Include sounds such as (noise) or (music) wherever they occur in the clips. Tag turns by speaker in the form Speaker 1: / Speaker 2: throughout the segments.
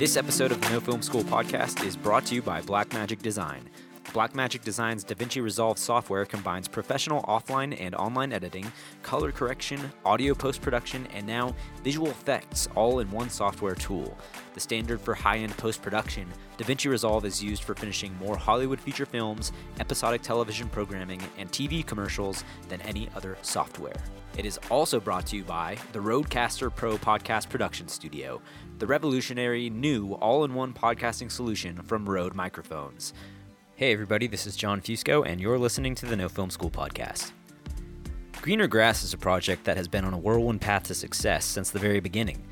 Speaker 1: This episode of the No Film School podcast is brought to you by Blackmagic Design. Blackmagic Design's DaVinci Resolve software combines professional offline and online editing, color correction, audio post production, and now visual effects all in one software tool. The standard for high end post production, DaVinci Resolve is used for finishing more Hollywood feature films, episodic television programming, and TV commercials than any other software. It is also brought to you by the Rodecaster Pro Podcast Production Studio, the revolutionary new all in one podcasting solution from Rode Microphones. Hey, everybody, this is John Fusco, and you're listening to the No Film School podcast. Greener Grass is a project that has been on a whirlwind path to success since the very beginning.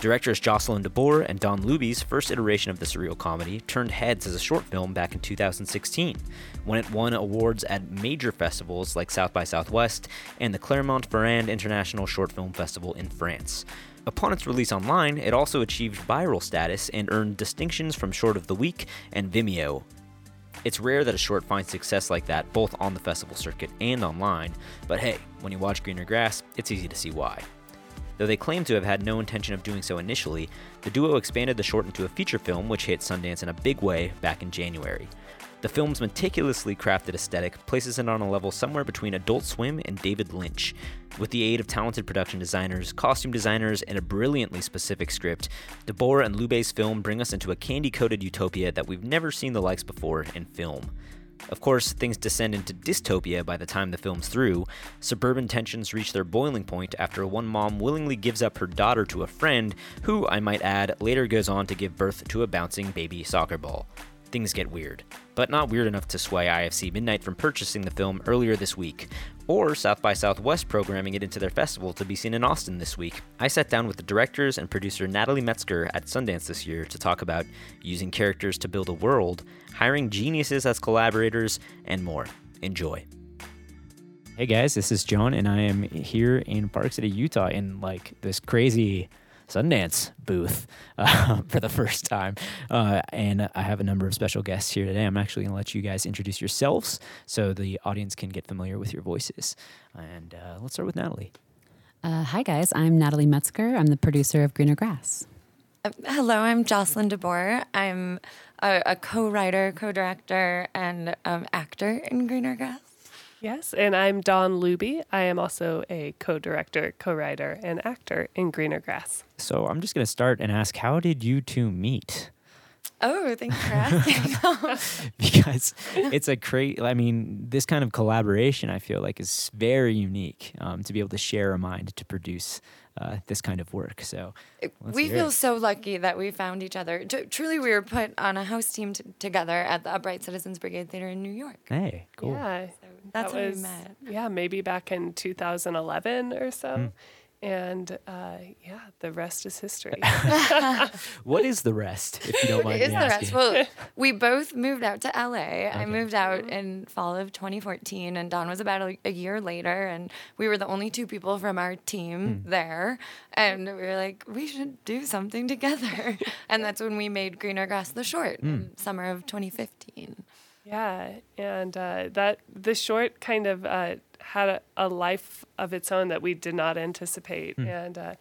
Speaker 1: Directors Jocelyn DeBoer and Dawn Luebbe's first iteration of the surreal comedy turned heads as a short film back in 2016, when it won awards at major festivals like South by Southwest and the Clermont-Ferrand International Short Film Festival in France. Upon its release online, it also achieved viral status and earned distinctions from Short of the Week and Vimeo, it's rare that a short finds success like that, both on the festival circuit and online, but hey, when you watch Greener Grass, it's easy to see why. Though they claim to have had no intention of doing so initially, the duo expanded the short into a feature film which hit Sundance in a big way back in January. The film's meticulously crafted aesthetic places it on a level somewhere between Adult Swim and David Lynch. With the aid of talented production designers, costume designers, and a brilliantly specific script, DeBoer and Luebbe's film bring us into a candy coated utopia that we've never seen the likes before in film. Of course, things descend into dystopia by the time the film's through. Suburban tensions reach their boiling point after one mom willingly gives up her daughter to a friend, who, I might add, later goes on to give birth to a bouncing baby soccer ball things get weird. But not weird enough to sway IFC Midnight from purchasing the film earlier this week, or South by Southwest programming it into their festival to be seen in Austin this week. I sat down with the directors and producer Natalie Metzger at Sundance this year to talk about using characters to build a world, hiring geniuses as collaborators, and more. Enjoy. Hey guys, this is John, and I am here in Park City, Utah, in like this crazy Sundance booth (laughs) uh, for the first time. Uh, and I have a number of special guests here today. I'm actually going to let you guys introduce yourselves so the audience can get familiar with your voices. And uh, let's start with Natalie.
Speaker 2: Uh, hi, guys. I'm Natalie Metzger. I'm the producer of Greener Grass.
Speaker 3: Uh, hello, I'm Jocelyn DeBoer. I'm a, a co writer, co director, and um, actor in Greener Grass.
Speaker 4: Yes, and I'm Dawn Luebbe. I am also a co director, co writer, and actor in Greener Grass.
Speaker 1: So I'm just going to start and ask how did you two meet?
Speaker 3: Oh, thanks for asking. (laughs) (laughs)
Speaker 1: because it's a great, I mean, this kind of collaboration I feel like is very unique um, to be able to share a mind to produce uh, this kind of work. So
Speaker 3: we feel it. so lucky that we found each other. T- truly, we were put on a house team t- together at the Upright Citizens Brigade Theater in New York.
Speaker 1: Hey, cool.
Speaker 4: Yeah, so that's that was, we met. Yeah, maybe back in 2011 or so. Mm and uh, yeah, the rest is history. (laughs) (laughs)
Speaker 1: what is the rest, if you don't mind
Speaker 3: what is
Speaker 1: the
Speaker 3: rest? Well, we both moved out to LA. Okay. I moved out in fall of 2014, and Dawn was about a, a, year later, and we were the only two people from our team mm. there, and we were like, we should do something together, (laughs) and that's when we made Greener Grass the short, mm. summer of 2015.
Speaker 4: Yeah, and uh, that the short kind of uh, had a, a, life of its own that we did not anticipate, mm. and uh,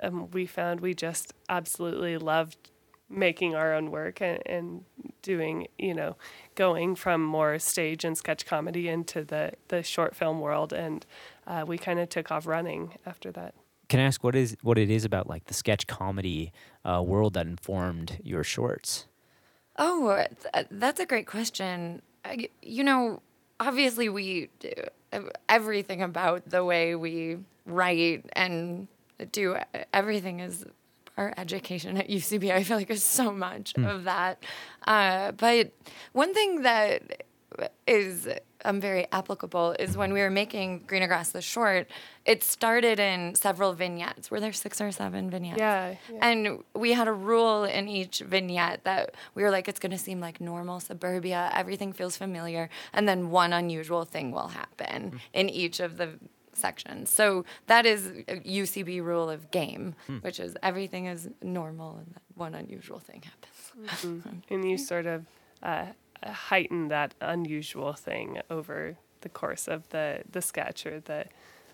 Speaker 4: um, we found we just absolutely loved making our own work and, and, doing, you know, going from more stage and sketch comedy into the the short film world, and uh, we kind of took off running after that.
Speaker 1: Can I ask what is what it is about like the sketch comedy uh, world that informed your shorts?
Speaker 3: Oh, that's a great question. You know, obviously, we do everything about the way we write and do everything is our education at UCB. I feel like there's so much mm. of that. Uh, but one thing that is um, very applicable is when we were making Greener Grass the short, it started in several vignettes. Were there six or seven vignettes?
Speaker 4: Yeah,
Speaker 3: yeah. And we had a rule in each vignette that we were like, it's going to seem like normal suburbia. Everything feels familiar. And then one unusual thing will happen mm. in each of the sections. So that is a UCB rule of game, mm. which is everything is normal and one unusual thing happens.
Speaker 4: Mm-hmm. (laughs) and you sort of uh, heighten that unusual thing over the course of the the sketch or the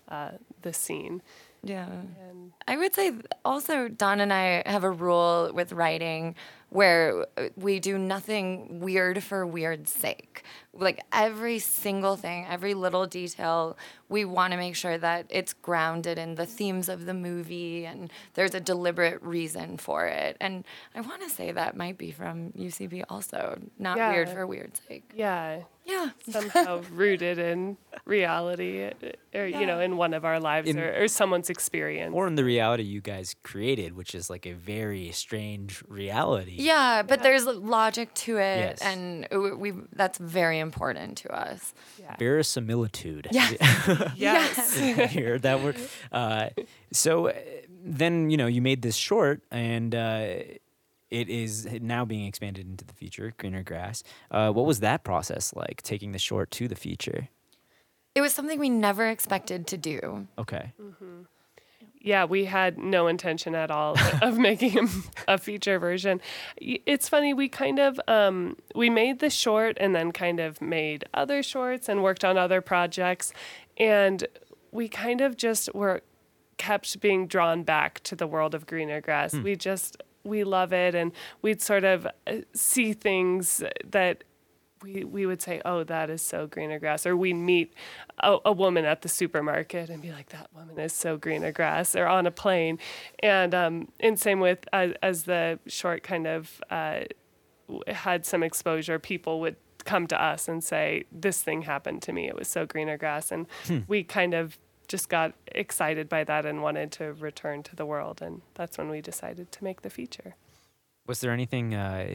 Speaker 4: uh, the scene.
Speaker 3: Yeah.
Speaker 4: And
Speaker 3: I would say also Dawn and I have a rule with writing where uh, we do nothing weird for weird's sake. Like every single thing, every little detail, we want to make sure that it's grounded in the themes of the movie and there's a deliberate reason for it. And I want to say that might be from UCB also, not weird for weird's sake.
Speaker 4: yeah,
Speaker 3: Yeah.
Speaker 4: somehow (laughs) rooted in reality uh, or, you know, in one of our lives
Speaker 1: In-
Speaker 4: or, or someone's experience.
Speaker 1: Or in the reality you guys created, which is like a very strange reality.
Speaker 3: Yeah, but there's logic to it,
Speaker 1: Yes.
Speaker 3: and we, we that's very important to us.
Speaker 1: Verisimilitude. (laughs)
Speaker 3: Yes.
Speaker 4: yes. (laughs)
Speaker 1: you heard that word. Uh, so uh, then you know you made this short, and uh, it is now being expanded into the feature, Greener Grass. Uh, what was that process like, taking the short to the feature?
Speaker 3: It was something we never expected to do.
Speaker 1: Okay.
Speaker 4: Yeah, we had no intention at all (laughs) of making a, feature version. It's funny, we kind of um, we made the short and then kind of made other shorts and worked on other projects, and we kind of just were kept being drawn back to the world of greener grass. We just we love it, and we'd sort of uh, see things that we we would say, "Oh, that is so greener grass," or we meet a, a woman at the supermarket and be like, "That woman is so greener grass," or on a plane, and um, and same with as, as the short kind of uh, had some exposure, people would come to us and say, "This thing happened to me. It was so greener grass," and we kind of just got excited by that and wanted to return to the world, and that's when we decided to make the feature.
Speaker 1: Was there anything? Uh,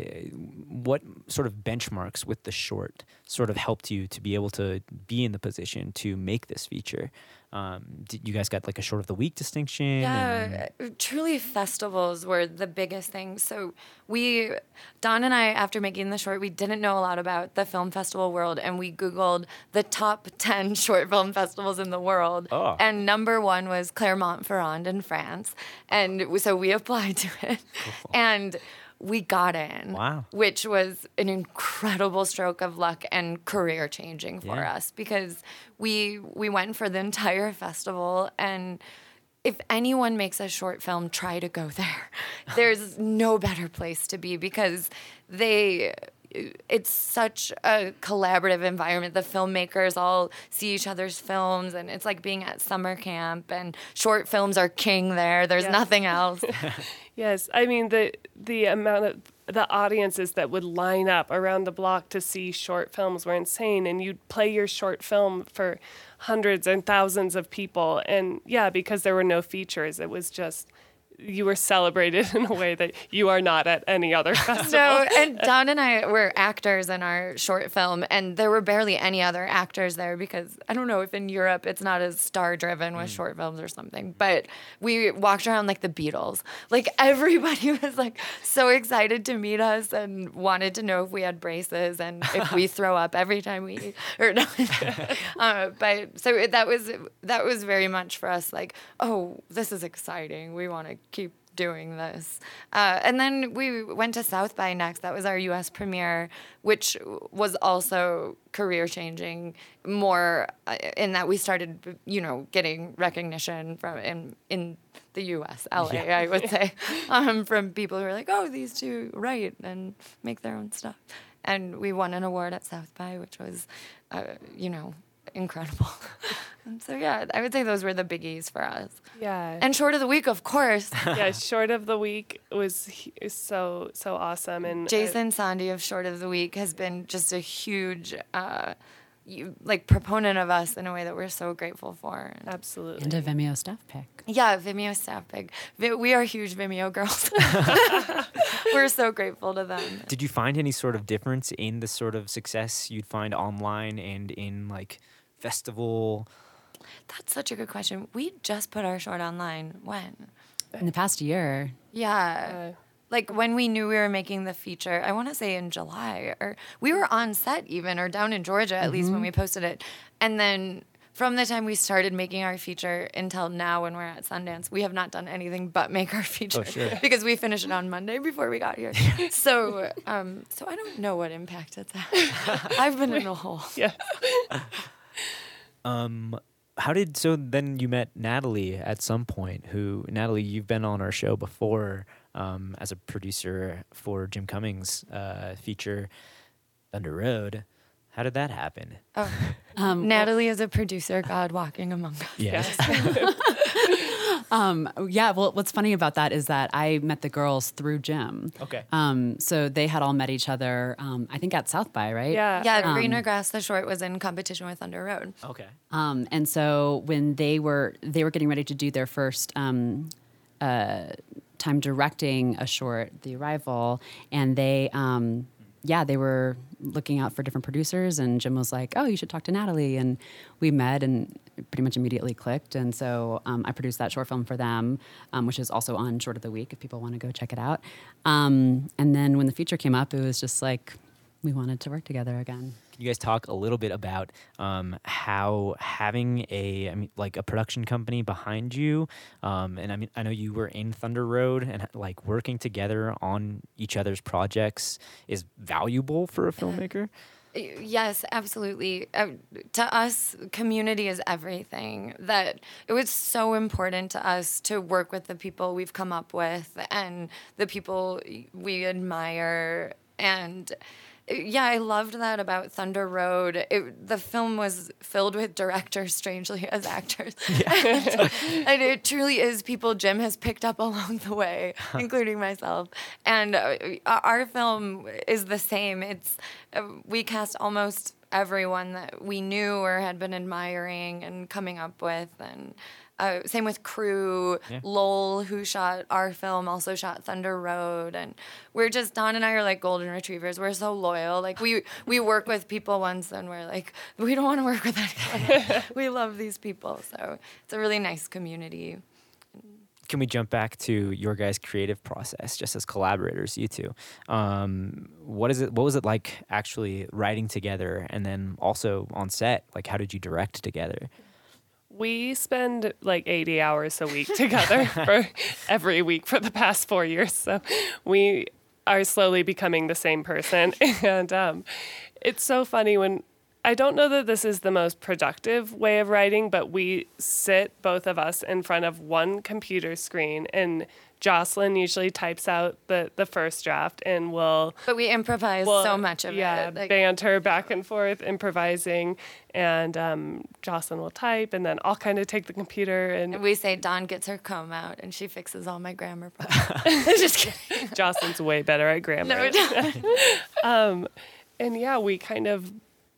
Speaker 1: what sort of benchmarks with the short sort of helped you to be able to be in the position to make this feature? Um, did you guys got like a short of the week distinction?
Speaker 3: Yeah, uh, truly festivals were the biggest thing. So we, Dawn and I, after making the short, we didn't know a lot about the film festival world, and we Googled the top (laughs) ten short film festivals in the world,
Speaker 1: Oh.
Speaker 3: and number one was Clermont-Ferrand in France, and so we applied to it, and we got in.
Speaker 1: Wow.
Speaker 3: Which was an incredible stroke of luck and career changing for
Speaker 1: Yeah.
Speaker 3: us because we we went for the entire festival and if anyone makes a short film, try to go there. (laughs) There's no better place to be because they it's such a collaborative environment. The filmmakers all see each other's films and it's like being at summer camp and short films are king there. There's
Speaker 4: Yeah.
Speaker 3: nothing else. (laughs) (laughs)
Speaker 4: Yes, I mean the the amount of the audiences that would line up around the block to see short films were insane, and you'd play your short film for hundreds and thousands of people, and yeah, because there were no features, it was just you were celebrated (laughs) in a way that you are not at any other (laughs) festival.
Speaker 3: No, and Dawn and I were actors in our short film, and there were barely any other actors there because I don't know if in Europe it's not as star driven with short films or something. But we walked around like the Beatles. Like (laughs) everybody was like so excited to meet us and wanted to know if we had braces and if we throw up every time we eat or no. uh, but so it- that was that was very much for us like, oh, this is exciting. We want to keep doing this. Uh, and then we went to South by next. That was our US premiere, which was also career changing more uh, in that we started, you know, getting recognition from in, in the US, LA, I would say, um, from people who are like, oh, these two write and make their own stuff. And we won an award at South by, which was, uh, you know, incredible. and (laughs) so, yeah, I would say those were the biggies for us.
Speaker 4: yeah,
Speaker 3: And short of the week, of course. (laughs)
Speaker 4: yeah, short of the week was is so so awesome, and
Speaker 3: Jason Sondhi of Short of the Week has been just a huge, uh, you, like proponent of us in a way that we're so grateful for.
Speaker 4: Absolutely.
Speaker 2: And a Vimeo staff pick.
Speaker 3: yeah, Vimeo staff pick. We are huge Vimeo girls. (laughs) we're so grateful to them.
Speaker 1: Did you find any sort of difference in the sort of success you'd find online and in like festival?
Speaker 3: That's such a good question. We just put our short online. When?
Speaker 2: In the past year,
Speaker 3: Yeah.
Speaker 4: Uh,
Speaker 3: like when we knew we were making the feature, I want to say in July, or we were on set even, or down in Georgia at least when we posted it. And then from the time we started making our feature until now when we're at Sundance, we have not done anything but make our (laughs) feature
Speaker 1: sure.
Speaker 3: because we finished it on Monday before we got here. (laughs) so, um, so I don't know what impact it's had. (laughs) I've been in a hole.
Speaker 4: yeah.
Speaker 1: Um, how did so then you met Natalie at some point? Who Natalie, you've been on our show before um, as a producer for Jim Cummings' uh, feature Thunder Road. How did that happen?
Speaker 3: Oh,
Speaker 2: Um,
Speaker 3: Natalie is a producer god walking among us.
Speaker 1: Yes. (laughs) (laughs)
Speaker 2: Um, yeah, well, what's funny about that is that I met the girls through Jim.
Speaker 1: Okay.
Speaker 2: Um, so they had all met each other, um, I think at South by, right?
Speaker 4: Yeah.
Speaker 3: Yeah, Greener Grass, the short, was in competition with Thunder Road.
Speaker 1: okay.
Speaker 2: Um, and so when they were they were getting ready to do their first um, uh, time directing a short, The Arrival, and they um, yeah they were looking out for different producers, and Jim was like, "Oh, you should talk to Natalie," and we met and pretty much immediately clicked, and so um, I produced that short film for them, um, which is also on Short of the Week if people want to go check it out. Um, and then when the feature came up, it was just like we wanted to work together again.
Speaker 1: Can you guys talk a little bit about um, how having a I mean like a production company behind you, um, and I mean I know you were in Thunder Road and like working together on each other's projects is valuable for a filmmaker. (laughs)
Speaker 3: Yes, absolutely. Uh, to us, community is everything. That it was so important to us to work with the people we've come up with and the people we admire. And yeah, I loved that about Thunder Road. It, the film was filled with directors, strangely, as actors. and, (laughs) and it truly is people Jim has picked up along the way, (laughs) including myself. And uh, our film is the same. It's uh, we cast almost everyone that we knew or had been admiring and coming up with, and uh, same with crew.
Speaker 1: Yeah.
Speaker 3: Lowell, who shot our film, also shot Thunder Road, and we're just Dawn and I are like golden retrievers. We're so loyal. Like we we work with people once, and we're like we don't want to work with anyone. (laughs) we love these people, so it's a really nice community.
Speaker 1: Can we jump back to your guys' creative process, just as collaborators, you two? Um, what is it? What was it like actually writing together, and then also on set? Like, how did you direct together?
Speaker 4: We spend like 80 hours a week together (laughs) for every week for the past four years. So we are slowly becoming the same person. (laughs) And um, it's so funny when I don't know that this is the most productive way of writing, but we sit, both of us, in front of one computer screen and Jocelyn usually types out the, the first draft and we'll.
Speaker 3: But we improvise
Speaker 4: well,
Speaker 3: so much of
Speaker 4: yeah,
Speaker 3: it. Like,
Speaker 4: banter back and forth, improvising, and um, Jocelyn will type, and then I'll kind of take the computer, and
Speaker 3: we say Dawn gets her comb out and she fixes all my grammar problems. (laughs) (laughs) Just kidding.
Speaker 4: Jocelyn's way better at grammar.
Speaker 3: No, (laughs)
Speaker 4: and yeah, we kind of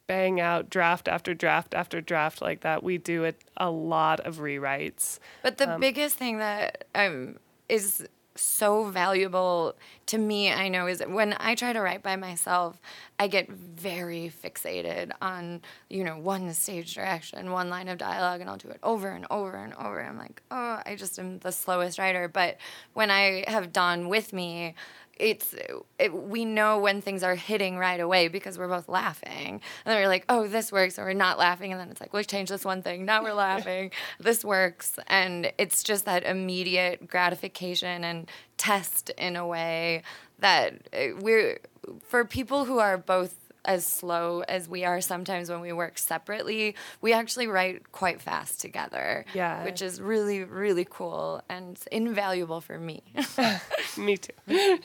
Speaker 4: bang out draft after draft after draft like that. We do it a lot of rewrites.
Speaker 3: But the biggest thing that um, is so valuable to me, I know, is when I try to write by myself, I get very fixated on, you know, one stage direction, one line of dialogue, and I'll do it over and over and over. I'm like, oh, I just am the slowest writer. But when I have Dawn with me, it's it, we know when things are hitting right away because we're both laughing. And then we're like oh this works or we're not laughing. And then it's like let's change this one thing. Now we're (laughs) laughing. This works. And it's just that immediate gratification and test in a way that uh, we're for people who are both as slow as we are sometimes when we work separately we actually write quite fast together
Speaker 4: Yeah.
Speaker 3: which is really really cool and invaluable for me (laughs) (laughs)
Speaker 4: Me too.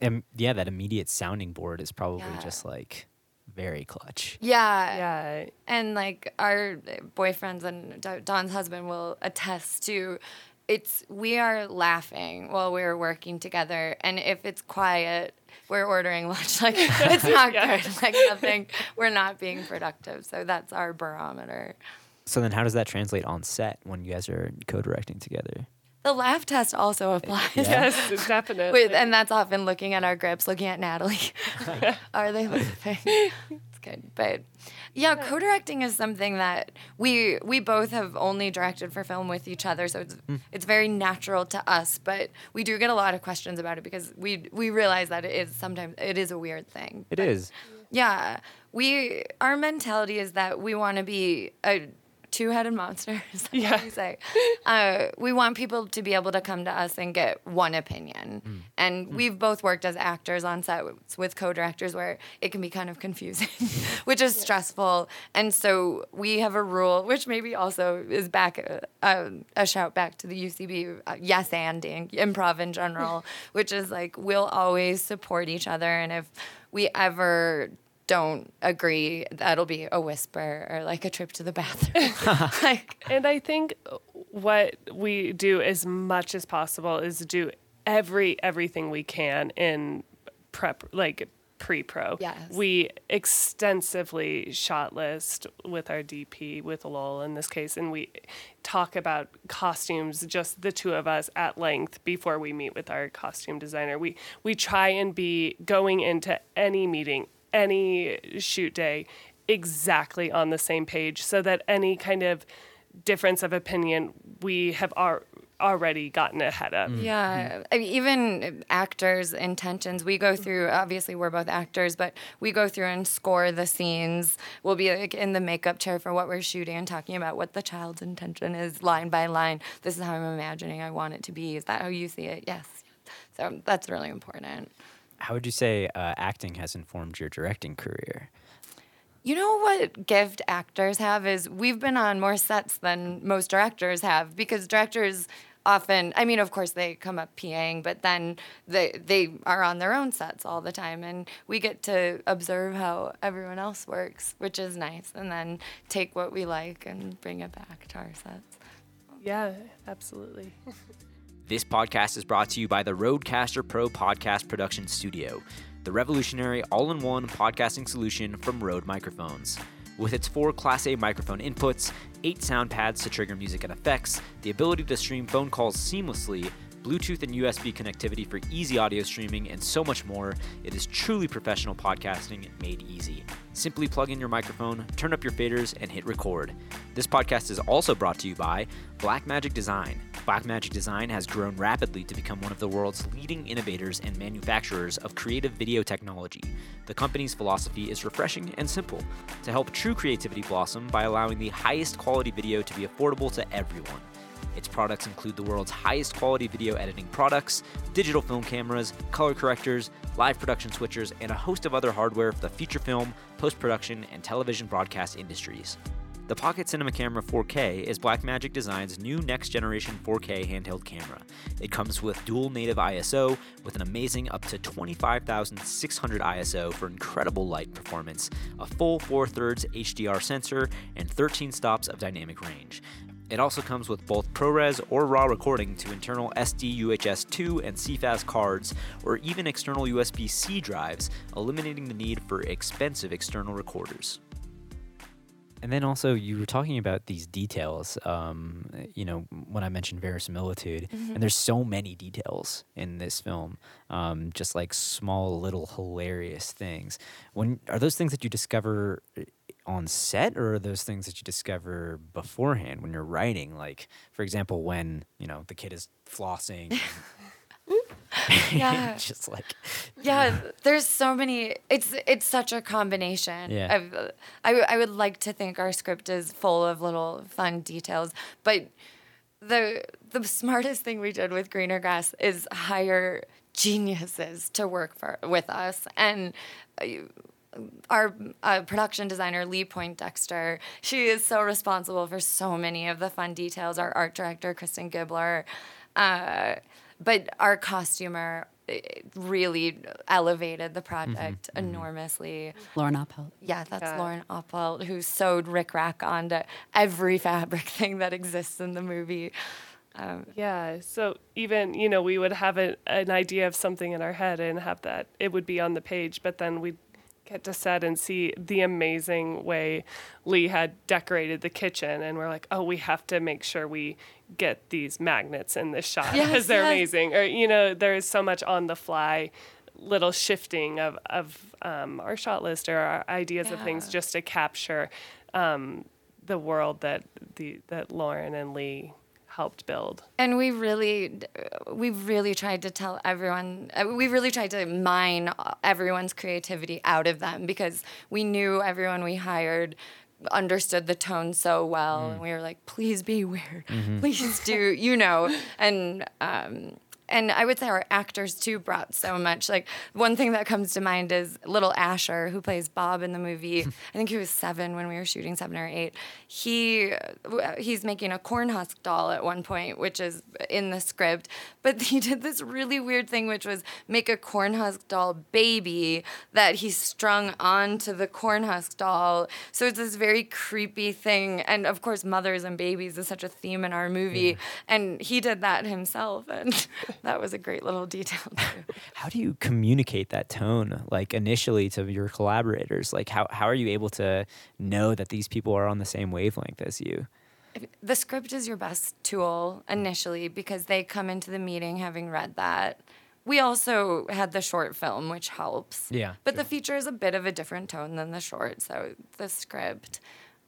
Speaker 1: And yeah, that immediate sounding board is probably
Speaker 3: Yeah.
Speaker 1: just like very clutch.
Speaker 3: yeah
Speaker 4: Yeah.
Speaker 3: and like our boyfriends and Dawn's husband will attest to it's we are laughing while we're working together and if it's quiet we're ordering lunch (laughs) like it's (laughs) not good like nothing we're not being productive so that's our barometer
Speaker 1: So then, how does that translate on set when you guys are co-directing together?
Speaker 3: the laugh test also eh, applies
Speaker 4: Yes, (laughs) definitely.
Speaker 3: Wait, and that's often looking at our grips, looking at Natalie. Are they laughing? Good, but yeah, co-directing is something that we we both have only directed for film with each other, so it's hmm. it's very natural to us. But we do get a lot of questions about it because we we realize that it is sometimes it is a weird thing.
Speaker 1: It is.
Speaker 3: Yeah, we our mentality is that we want to be a two-headed monsters. (laughs)
Speaker 4: Yeah.
Speaker 3: we say. Uh, we want people to be able to come to us and get one opinion. And we've both worked as actors on set with, co-directors where it can be kind of confusing, (laughs) which is stressful. And so we have a rule, which maybe also is back uh, a shout back to the UCB, uh, yes anding improv in general, (laughs) which is like we'll always support each other, and if we ever don't agree, that'll be a whisper or like a trip to the bathroom. (laughs) (laughs) like,
Speaker 4: And I think what we do as much as possible is do every everything we can in prep like pre-pro.
Speaker 3: Yes.
Speaker 4: We extensively shot list with our DP with Lowell in this case and we talk about costumes just the two of us at length before we meet with our costume designer. We we try and be going into any meeting, any shoot day exactly on the same page so that any kind of difference of opinion we have already gotten ahead of. Mm-hmm.
Speaker 3: Yeah, I mean, even actors' intentions. We go through. Obviously, we're both actors, but we go through and score the scenes. We'll be like in the makeup chair for what we're shooting and talking about what the child's intention is, line by line. This is how I'm imagining I want it to be. Is that how you see it? Yes. So that's really important.
Speaker 1: How would you say uh, acting has informed your directing career?
Speaker 3: You know what gift actors have is we've been on more sets than most directors have because directors often I mean of course they come up PAing but then they they are on their own sets all the time and we get to observe how everyone else works which is nice and then take what we like and bring it back to our sets.
Speaker 4: Yeah, absolutely. (laughs)
Speaker 1: This podcast is brought to you by the Rodecaster Pro Podcast Production Studio, the revolutionary all in one podcasting solution from Rode Microphones. With its four Class A microphone inputs, eight sound pads to trigger music and effects, the ability to stream phone calls seamlessly, Bluetooth and USB connectivity for easy audio streaming, and so much more, it is truly professional podcasting made easy. Simply plug in your microphone, turn up your faders, and hit record. This podcast is also brought to you by Blackmagic Design. Blackmagic Design has grown rapidly to become one of the world's leading innovators and manufacturers of creative video technology. The company's philosophy is refreshing and simple to help true creativity blossom by allowing the highest quality video to be affordable to everyone. Its products include the world's highest quality video editing products, digital film cameras, color correctors, live production switchers, and a host of other hardware for the feature film, post production, and television broadcast industries. The Pocket Cinema Camera 4K is Blackmagic Design's new next generation 4K handheld camera. It comes with dual native ISO with an amazing up to 25,600 ISO for incredible light performance, a full 4 thirds HDR sensor, and 13 stops of dynamic range. It also comes with both ProRes or RAW recording to internal SD UHS 2 and CFast cards, or even external USB C drives, eliminating the need for expensive external recorders. And then also, you were talking about these details. Um, you know, when I mentioned verisimilitude, and there's so many details in this film, um, just like small, little, hilarious things. When are those things that you discover uh, on set, or are those things that you discover beforehand when you're writing? Like, for example, when you know the kid is flossing. (laughs)
Speaker 3: Yeah. (laughs)
Speaker 1: just like
Speaker 3: yeah (laughs) there's so many it's it's such a combination
Speaker 1: Yeah.
Speaker 3: uh, I, w- I would like to think our script is full of little fun details but the the smartest thing we did with greener grass is hire geniuses to work for with us and uh, our uh, production designer Lee Poindexter, she is so responsible for so many of the fun details. Our art director Kristen Gibbler, uh, but our costumer eh, really elevated the project enormously.
Speaker 2: Lauren Oppelt.
Speaker 3: Yeah, that's
Speaker 4: Yeah.
Speaker 3: Lauren Oppelt who sewed Rick Rack onto every fabric (laughs) thing that exists in the movie. Um,
Speaker 4: Yeah. So even, you know, we would have a, an idea of something in our head and have that, it would be on the page, but then we'd get to set and see the amazing way Lee had decorated the kitchen. And we're like, oh, we have to make sure we get these magnets in this shot because
Speaker 3: Yes,
Speaker 4: they're
Speaker 3: yes.
Speaker 4: amazing. Or, you know, there's so much on the fly little shifting of, of um, our shot list or our ideas of things just to capture um, the world that the that Lauren and Lee helped build.
Speaker 3: And we really, we really tried to tell everyone, uh, we really tried to mine everyone's creativity out of them because we knew everyone we hired understood the tone so well, and we were like, please be weird, please do, you know, and. Um, and I would say our actors too brought so much. Like one thing that comes to mind is little Asher, who plays Bob in the movie. (laughs) I think he was seven when we were shooting, seven or eight. He he's making a corn husk doll at one point, which is in the script. But he did this really weird thing, which was make a corn husk doll baby that he strung onto the corn husk doll. So it's this very creepy thing. And of course, mothers and babies is such a theme in our movie. And he did that himself, (laughs) and that was a great little detail too. (laughs)
Speaker 1: How do you communicate that tone, like initially to your collaborators? Like, how, how are you able to know that these people are on the same wavelength as you?
Speaker 3: the script is your best tool initially because they come into the meeting having read that. We also had the short film, which helps.
Speaker 1: Yeah,
Speaker 3: But the feature is a bit of a different tone than the short, so the script.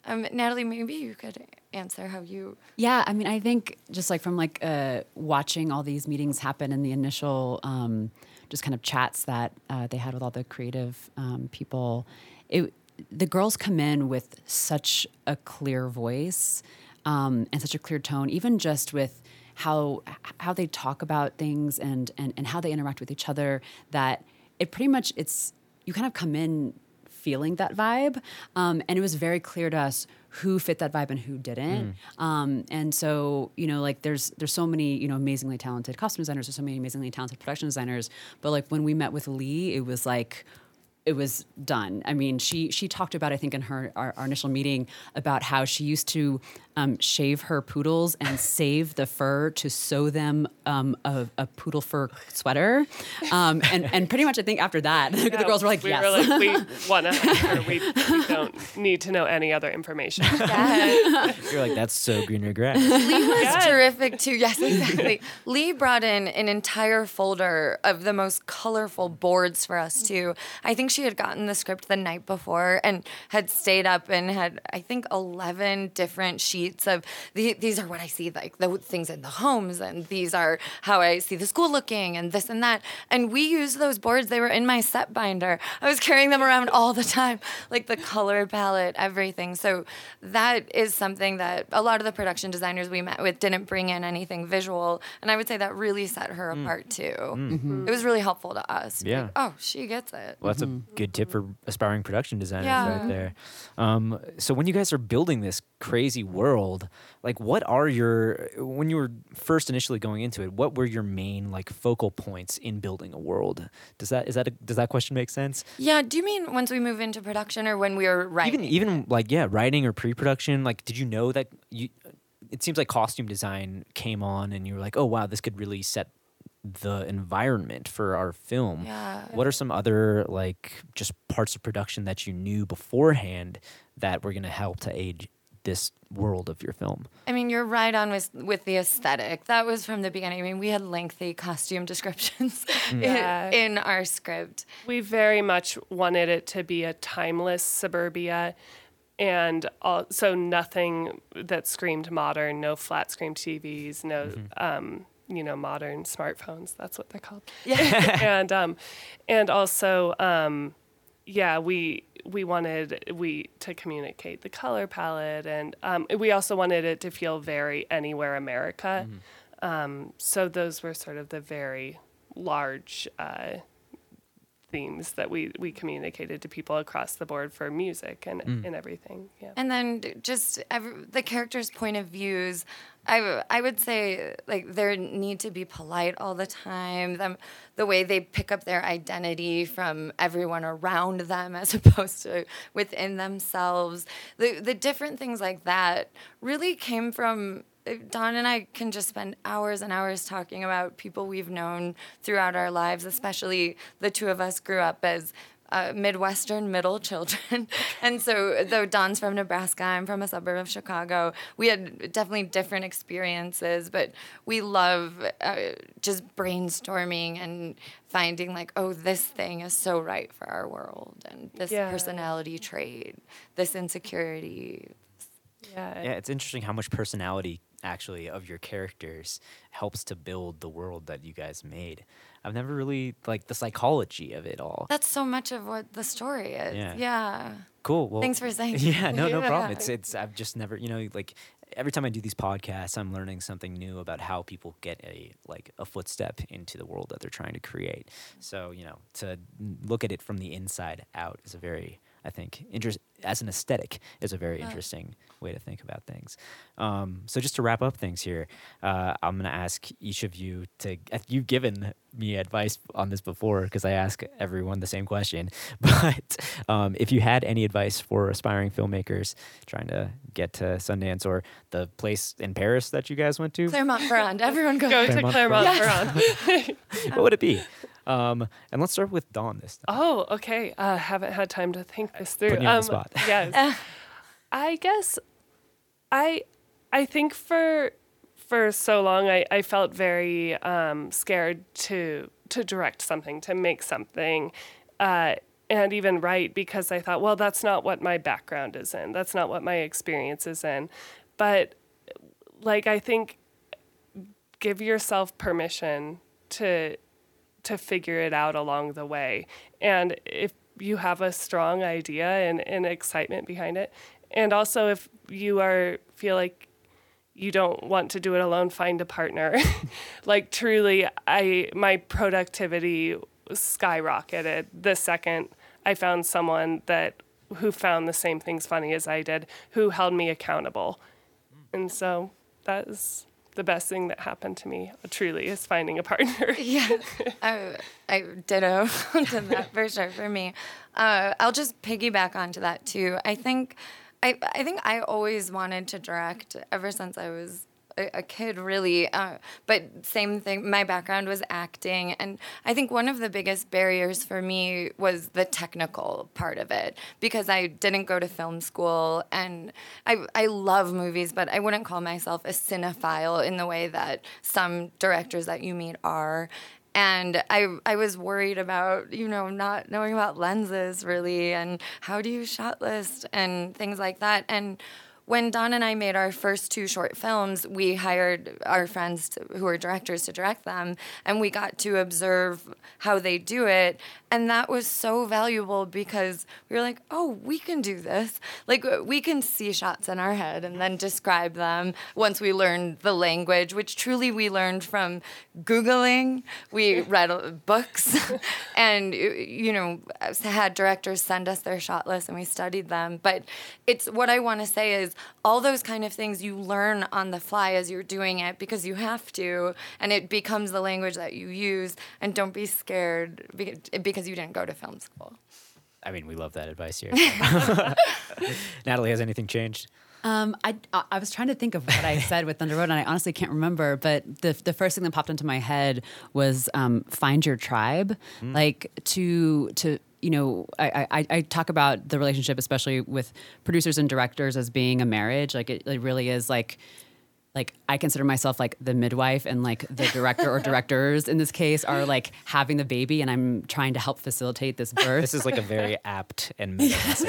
Speaker 3: Um, Natalie, maybe you could answer how you.
Speaker 2: Yeah, I mean, I think just like from like uh, watching all these meetings happen and the initial um, just kind of chats that uh, they had with all the creative um, people, it the girls come in with such a clear voice um, and such a clear tone, even just with how how they talk about things and and and how they interact with each other. That it pretty much it's you kind of come in feeling that vibe. Um, and it was very clear to us who fit that vibe and who didn't. Um, and so, you know, like there's there's so many, you know, amazingly talented costume designers, there's so many amazingly talented production designers. But like when we met with Lee, it was like it was done. I mean, she she talked about I think in her our, our initial meeting about how she used to um, shave her poodles and (laughs) save the fur to sew them um, a, a poodle fur sweater, um, and and pretty much I think after that (laughs) the girls were like
Speaker 4: we
Speaker 2: yes.
Speaker 4: were like, we want to her. We, we don't need to know any other information. (laughs)
Speaker 1: You're like, that's so greener grass.
Speaker 3: Lee was
Speaker 4: Yes.
Speaker 3: terrific too. Yes, exactly. Lee brought in an entire folder of the most colorful boards for us too. I think she had gotten the script the night before and had stayed up and had I think eleven different sheets of the, these are what I see like the things in the homes and these are how I see the school looking and this and that. And we used those boards. They were in my set binder. I was carrying them around all the time, like the color palette, everything. So that is something that a lot of the production designers we met with didn't bring in anything visual, and I would say that really set her mm. apart too. Mm. Mm-hmm. It was really helpful to us.
Speaker 1: Yeah.
Speaker 3: like, oh, she gets it.
Speaker 1: Well, that's a mm-hmm. Good tip for aspiring production designers
Speaker 3: Yeah.
Speaker 1: right there. Um, so when you guys are building this crazy world, like what are your when you were first initially going into it, what were your main like focal points in building a world? Does that is that a, does that question make sense?
Speaker 3: Yeah. Do you mean once we move into production or when we were writing?
Speaker 1: Even even like yeah, writing or pre-production, like did you know that you it seems like costume design came on and you were like, "Oh wow, this could really set the environment for our film."
Speaker 3: Yeah.
Speaker 1: What are some other like just parts of production that you knew beforehand that were going to help to aid this world of your film?
Speaker 3: I mean, you're right on with with the aesthetic. That was from the beginning. I mean, we had lengthy costume (laughs) descriptions
Speaker 4: Yeah.
Speaker 3: in, in our script.
Speaker 4: We very much wanted it to be a timeless suburbia and also nothing that screamed modern, no flat screen TVs, no um, you know, modern smartphones. That's what they're called.
Speaker 3: Yeah. (laughs)
Speaker 4: and um, and also um, yeah, we we wanted we to communicate the color palette, and um, we also wanted it to feel very anywhere America. Um, so those were sort of the very large uh, themes that we we communicated to people across the board for music and and everything. Yeah.
Speaker 3: And then just every, the characters' point of views. I, I would say like their need to be polite all the time. Them the way they pick up their identity from everyone around them (laughs) as opposed to within themselves. The the different things like that really came from uh, Dawn and I can just spend hours and hours talking about people we've known throughout our lives, especially the two of us grew up as uh, Midwestern middle children. (laughs) and so, though Don's from Nebraska, I'm from a suburb of Chicago, we had definitely different experiences, but we love uh, just brainstorming and finding, like, oh, this thing is so right for our world, and this
Speaker 4: Yeah.
Speaker 3: personality trait, this insecurity.
Speaker 4: yeah.
Speaker 1: Yeah, it's interesting how much personality actually of your characters helps to build the world that you guys made. I've never really like the psychology of it all.
Speaker 3: That's so much of what the story is.
Speaker 1: Yeah.
Speaker 3: Yeah.
Speaker 1: Cool. Well,
Speaker 3: Thanks for saying that. (laughs)
Speaker 1: Yeah, no, no (laughs) problem. It's it's I've just never, you know, like every time I do these podcasts, I'm learning something new about how people get a like a footstep into the world that they're trying to create. So, you know, to look at it from the inside out is a very I think interest as an aesthetic is a very interesting way to think about things. Um, so just to wrap up things here, uh, I'm going to ask each of you to. uh, You've given me advice on this before because I ask everyone the same question. (laughs) But um, if you had any advice for aspiring filmmakers trying to get to Sundance or the place in Paris that you guys went to,
Speaker 3: Clermont-Ferrand. Everyone go.
Speaker 4: Go to
Speaker 1: Clermont
Speaker 4: Clermont-Ferrand. (laughs) (laughs)
Speaker 1: what would it be? Um, and let's start with Dawn this time.
Speaker 4: Oh, okay. Uh, haven't had time to think this through.
Speaker 1: Putting you on the spot. (laughs)
Speaker 4: Yes. (laughs) I guess I I think for for so long I, I felt very um, scared to to direct something, to make something, uh, and even write because I thought, well, that's not what my background is in. That's not what my experience is in. But like I think give yourself permission to to figure it out along the way. And if you have a strong idea and, and excitement behind it, and also if you are feel like you don't want to do it alone, find a partner. (laughs) like truly, I my productivity skyrocketed the second I found someone that who found the same things funny as I did, who held me accountable. And so that is the best thing that happened to me, truly, is finding a partner. (laughs)
Speaker 3: yeah, (laughs) I, I ditto (laughs) to that for sure for me. Uh, I'll just piggyback onto that too. I think, I, I think I always wanted to direct ever since I was a, a kid, really. Uh, but same thing. My background was acting, and I think one of the biggest barriers for me was the technical part of it because I didn't go to film school, and I I love movies, but I wouldn't call myself a cinephile in the way that some directors that you meet are and I I was worried about you know not knowing about lenses really and how do you shot list and things like that and when Dawn and I made our first two short films, we hired our friends to, who are directors to direct them, and we got to observe how they do it. And that was so valuable because we were like, oh, we can do this. Like, we can see shots in our head and then describe them once we learned the language, which truly we learned from Googling. We (laughs) read books (laughs) and, you know, had directors send us their shot lists and we studied them. But it's what I want to say is all those kind of things you learn on the fly as you're doing it because you have to, and it becomes the language that you use. And don't be scared because you didn't go to film school.
Speaker 1: I mean, we love that advice here. (laughs) (laughs) Natalie, has anything changed?
Speaker 2: Um, I, I I was trying to think of what I (laughs) said with Thunder Road, and I honestly can't remember. But the the first thing that popped into my head was um, find your tribe, like to to you know I, I I talk about the relationship, especially with producers and directors, as being a marriage. Like it, it really is like like I consider myself like the midwife and like the director or (laughs) directors in this case are like having the baby and I'm trying to help facilitate this birth.
Speaker 1: This is like a very (laughs) apt and (laughs) meta message.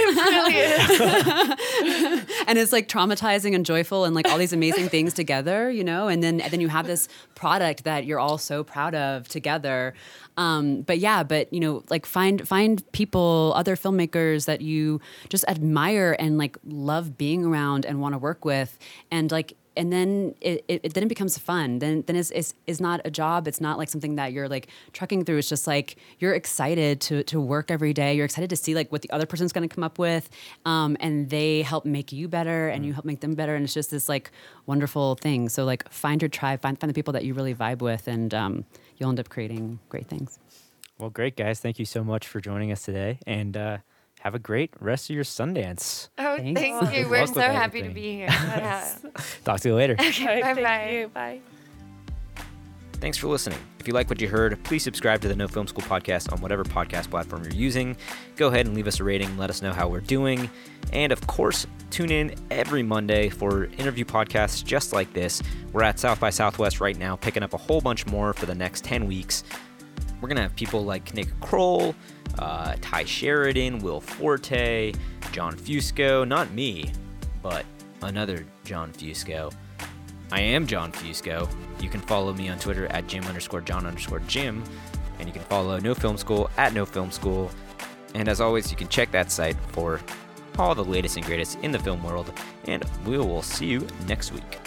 Speaker 2: and it's like traumatizing and joyful and like all these amazing things together, you know. And then and then you have this product that you're all so proud of together. Um, but yeah, but you know, like find find people, other filmmakers that you just admire and like love being around and want to work with, and like and then it, it, it then it becomes fun. Then then it's, it's it's not a job. It's not like something that you're like trucking through. It's just like you're excited to to work every day. You're excited to see like what the other person's going to come up with, um, and they help make you better, and you help make them better. And it's just this like wonderful thing. So like find your tribe, find find the people that you really vibe with, and um, you'll end up creating great things.
Speaker 1: Well, great, guys. Thank you so much for joining us today. And uh, have a great rest of your Sundance.
Speaker 3: Oh,
Speaker 2: Thanks.
Speaker 3: thank you. We're
Speaker 1: luck
Speaker 3: so
Speaker 1: with
Speaker 3: happy to be here. Yeah. (laughs)
Speaker 1: Talk to you later.
Speaker 3: Okay,
Speaker 4: Thank
Speaker 3: bye-bye.
Speaker 4: you. Bye.
Speaker 1: Thanks for listening. If you like what you heard, please subscribe to the No Film School podcast on whatever podcast platform you're using. Go ahead and leave us a rating, let us know how we're doing. And of course, tune in every Monday for interview podcasts just like this. We're at South by Southwest right now, picking up a whole bunch more for the next 10 weeks. We're going to have people like Nick Kroll, uh, Ty Sheridan, Will Forte, John Fusco, not me, but another John Fusco. I am John Fusco. You can follow me on Twitter at Jim underscore John underscore Jim, and you can follow No Film School at No Film School. And as always, you can check that site for all the latest and greatest in the film world. And we will see you next week.